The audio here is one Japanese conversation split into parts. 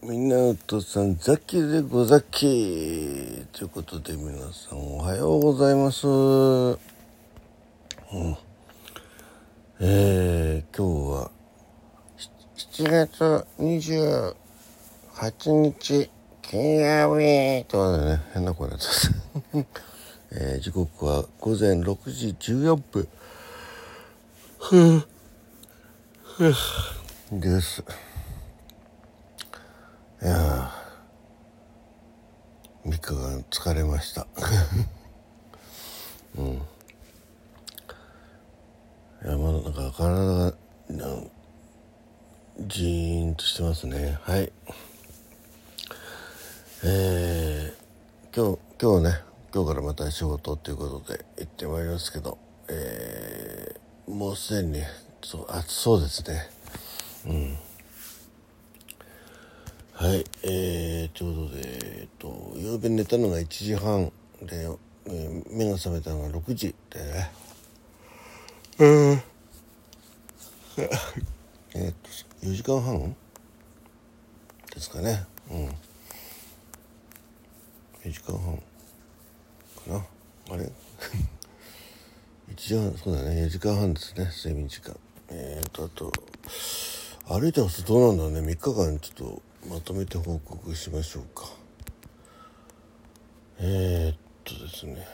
みんなお父さんザキでござき。ということで皆さんおはようございます、うん、えー、今日は7月28日金曜日。とはね変な声になっちゃった。えー、時刻は午前6時14分。ふぅふぅです。いや3日間疲れました。うん。いやまだなんか体がジーンとしてますね。はい。えー、今日今日ね今日からまた仕事ということで行ってまいりますけどえー、もうすでにそう暑そうですね。うん。はいえー、ちょうどでえっと夕べ寝たのが1時半で、えー、目が覚めたのが6時でね。うん。えっと4時間半ですかね。うん。4時間半かな。あれ？1時半そうだね。4時間半ですね睡眠時間。えーとあと歩いてますとどうなんだろうね。3日間ちょっとまとめて報告しましょうか。えー、っとですね。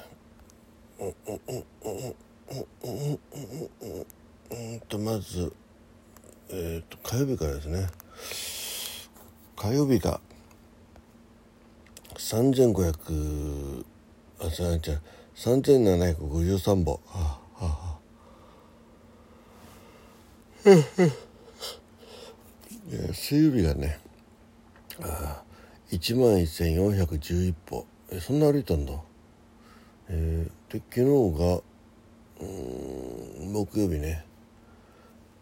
うんとまずえー、っと火曜日からですね火曜日が3500あじゃあじゃ3753本あああ水曜日がねあ1万1411歩。えそんな歩いたんだ。えー、で昨日がうん木曜日ね。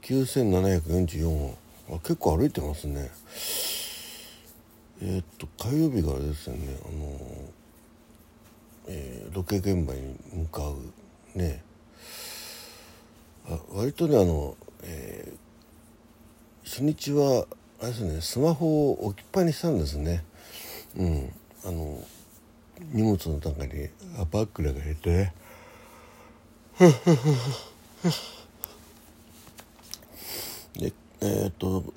9744歩。あ結構歩いてますね。えー、っと火曜日がですね。あのえー、ロケ現場に向かうね。あ割とねあの、えー、初日はあれですねスマホを置きっぱにしたんですね。うん。あの荷物の中にバッグなんか入れて。ねでえっ、と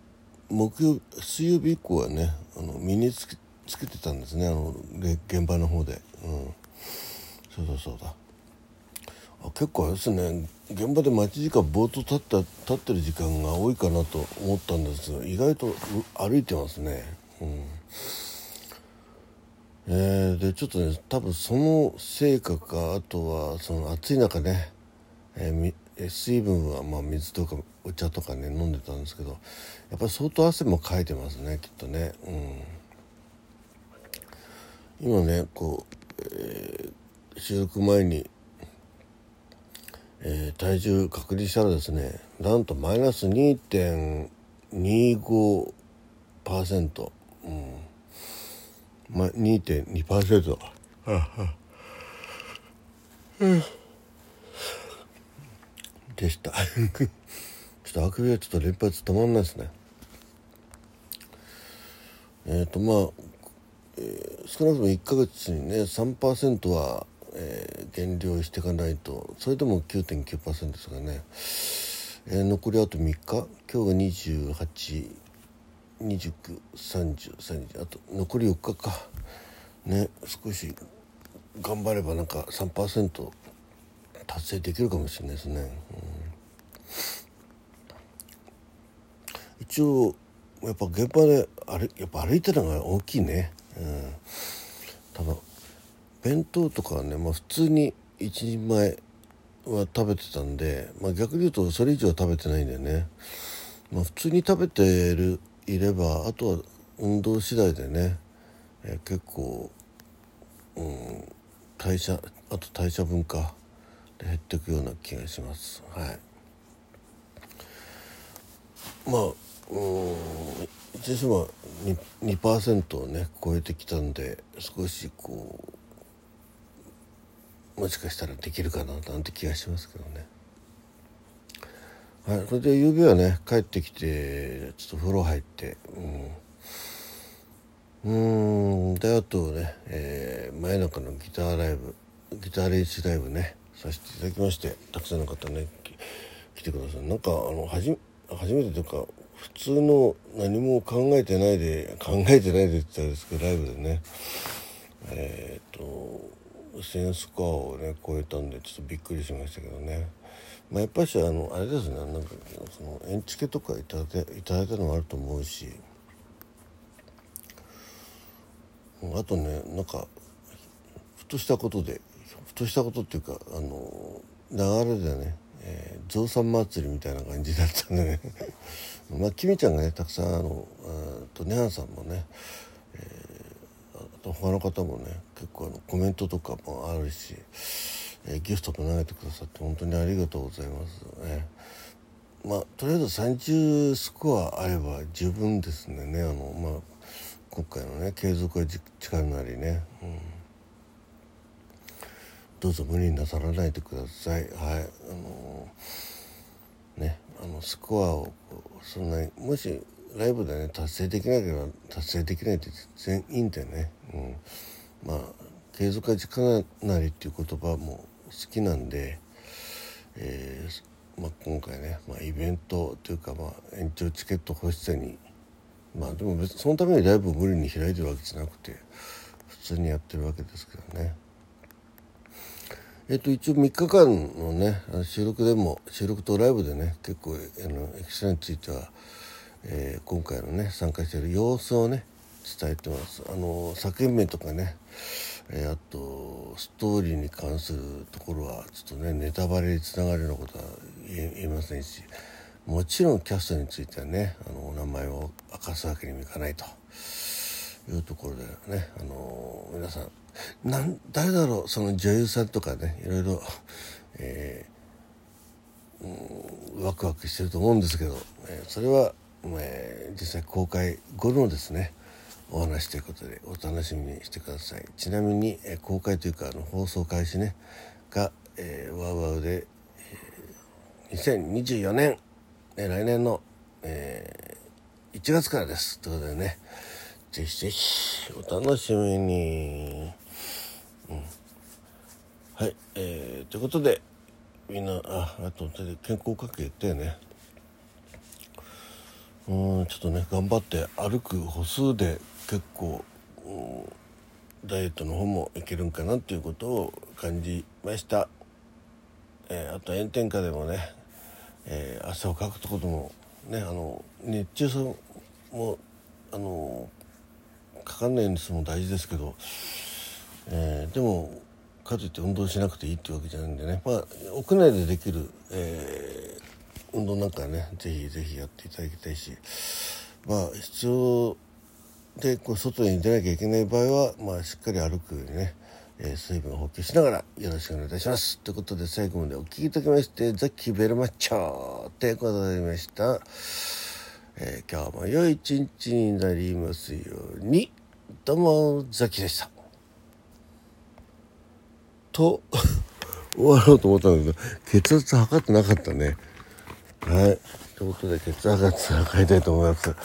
木曜水曜日以降はねあの身につけつけてたんですね。あの現場の方で。うん。そうだそうだ。結構あれですね現場で待ち時間ぼーっと立った立ってる時間が多いかなと思ったんです。が意外と歩いてますね。うん。えー、でちょっとね多分その成果かあとはその暑い中ね、えー、水分はまあ水とかお茶とかね飲んでたんですけどやっぱり相当汗もかいてますねきっとね。うん。今ねこう、えー、収録前にえー、体重確認したらですねなんとマイナス2.25%、うん。ま、2.2%でした。ちょっとあくびはちょっと連発止まんないですね。えっ、ー、とまあ、えー、少なくとも1ヶ月にね3%はえー、減量していかないと。それでも9.9%ですがね、えー、残りあと3日。今日が28293030あと残り4日か。ね少し頑張ればなんか3%達成できるかもしれないですね、うん、一応やっぱ現場で歩やっぱ歩いてるのが大きいね、うん、多分弁当とかはね、まあ、普通に一人前は食べてたんで、まあ、逆に言うとそれ以上は食べてないんだよね、まあ、普通に食べてるいればあとは運動次第でね、えー、結構、うん、代謝あと代謝分かで減っていくような気がします。はい。まあうん一応は 2%, 2をね超えてきたんで少しこうもしかしたらできるかななんて気がしますけどね。はいそれで夕べはね帰ってきてちょっと風呂入って、うん。うん。であとね、えー、真夜中のギターライブギター練習ライブねさせていただきましてたくさんの方ね来てください。なんかあのはじ初めてというか普通の何も考えてないで考えてないでって言ったらですけどライブでねえっ、とセンスコアをね超えたんでちょっとびっくりしましたけどね。まあ、やっぱしあのあれですねなんかそのエンチケとかいただいただいたのもあると思うし。あとねなんかふとしたことでふとしたことっていうかあの流れでね、えー、増産祭りみたいな感じだったんでね。まあきみちゃんがねたくさんあのあとネハンさんもね、えー、他の方もね結構あのコメントとかもあるし、えー、ギフトも投げてくださって本当にありがとうございますね。まあとりあえず30スコアあれば十分ですねねあのまあ今回のね継続は力なりね、うん、どうぞ無理になさらないでくださいはいあのー、ねあのスコアをそんなにもしライブでね達成できなければ達成できないって全然いいんだよね、うん、まあ継続は力なりっていう言葉も好きなんで、えーまあ、今回ね、まあ、イベントというか、まあ、延長チケット欲しさにまあでも別にそのためにライブを無理に開いてるわけじゃなくて普通にやってるわけですけどね。えっと一応3日間のね収録でも収録とライブでね結構あのエキストラについては、えー、今回のね参加してる様子をね伝えてます。あの作品名とかね、えー、あとストーリーに関するところはちょっとねネタバレにつながるようなことは言えませんしもちろんキャストについてはねあのお名前を明かすわけにもいかないと。いうところでねあの皆さんなん誰だろうその女優さんとかねいろいろ、えー、うん、ワクワクしてると思うんですけど、えー、それは、えー、実際公開後のですねお話ということでお楽しみにしてくださいちなみに、えー、公開というかあの放送開始ねが、えー、ワウワウで、えー、2024年ね、来年の、えー、1月からです。ということでね、ぜひぜひお楽しみに。うん、はい、えー、ということで、みんな、あ、あと健康かけてね、うん、ちょっとね、頑張って歩く歩数で結構、ダイエットの方もいけるんかなっていうことを感じました。えー、あと炎天下でもねえー、汗をかくとこともねあの熱中症もあのかかんないようにするのも大事ですけど、えー、でもかといって運動しなくていいっていうわけじゃないんでね、まあ、屋内でできる、え、運動なんかねぜひぜひやっていただきたいしまあ必要でこう外に出なきゃいけない場合は、まあ、しっかり歩くようにねえー、水分補給しながらよろしくお願いいたします。ということで最後までお聴きいただきましてザッキーベルマッチョということでました。えー、今日も良い一日になりますようにどうもザキでした。と 終わろうと思ったんだけど血圧測ってなかったね。はい。ということで血圧測りたいと思います。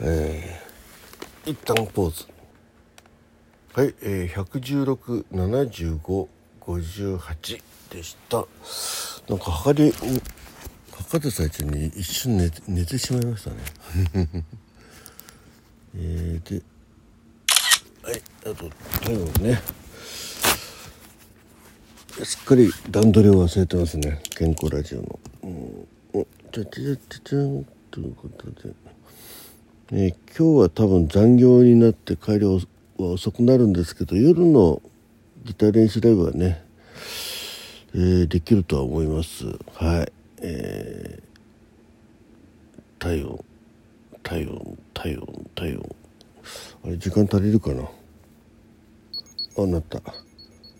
えー、一旦ポーズ。はい、えー、1167558でしたなんか測り測って最中に一瞬寝て寝てしまいましたね えー、ではいあと最後ねすっかり段取りを忘れてますね健康ラジオのうんちゃちゃちゃちゃんということで、えー、今日は多分残業になって帰りは遅くなるんですけど夜のギター練習ライブはね、えー、できるとは思いますはいえー、体温体温体温体温あれ時間足りるかなあなった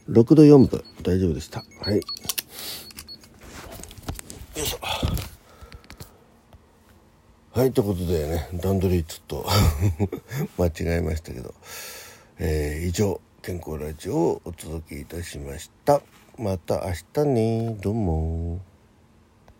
6度4分大丈夫でしたはいよいしょはいということでね段取りちょっと 間違えましたけどえー、以上健康ラジオをお届けいたしました。また明日ねどうも。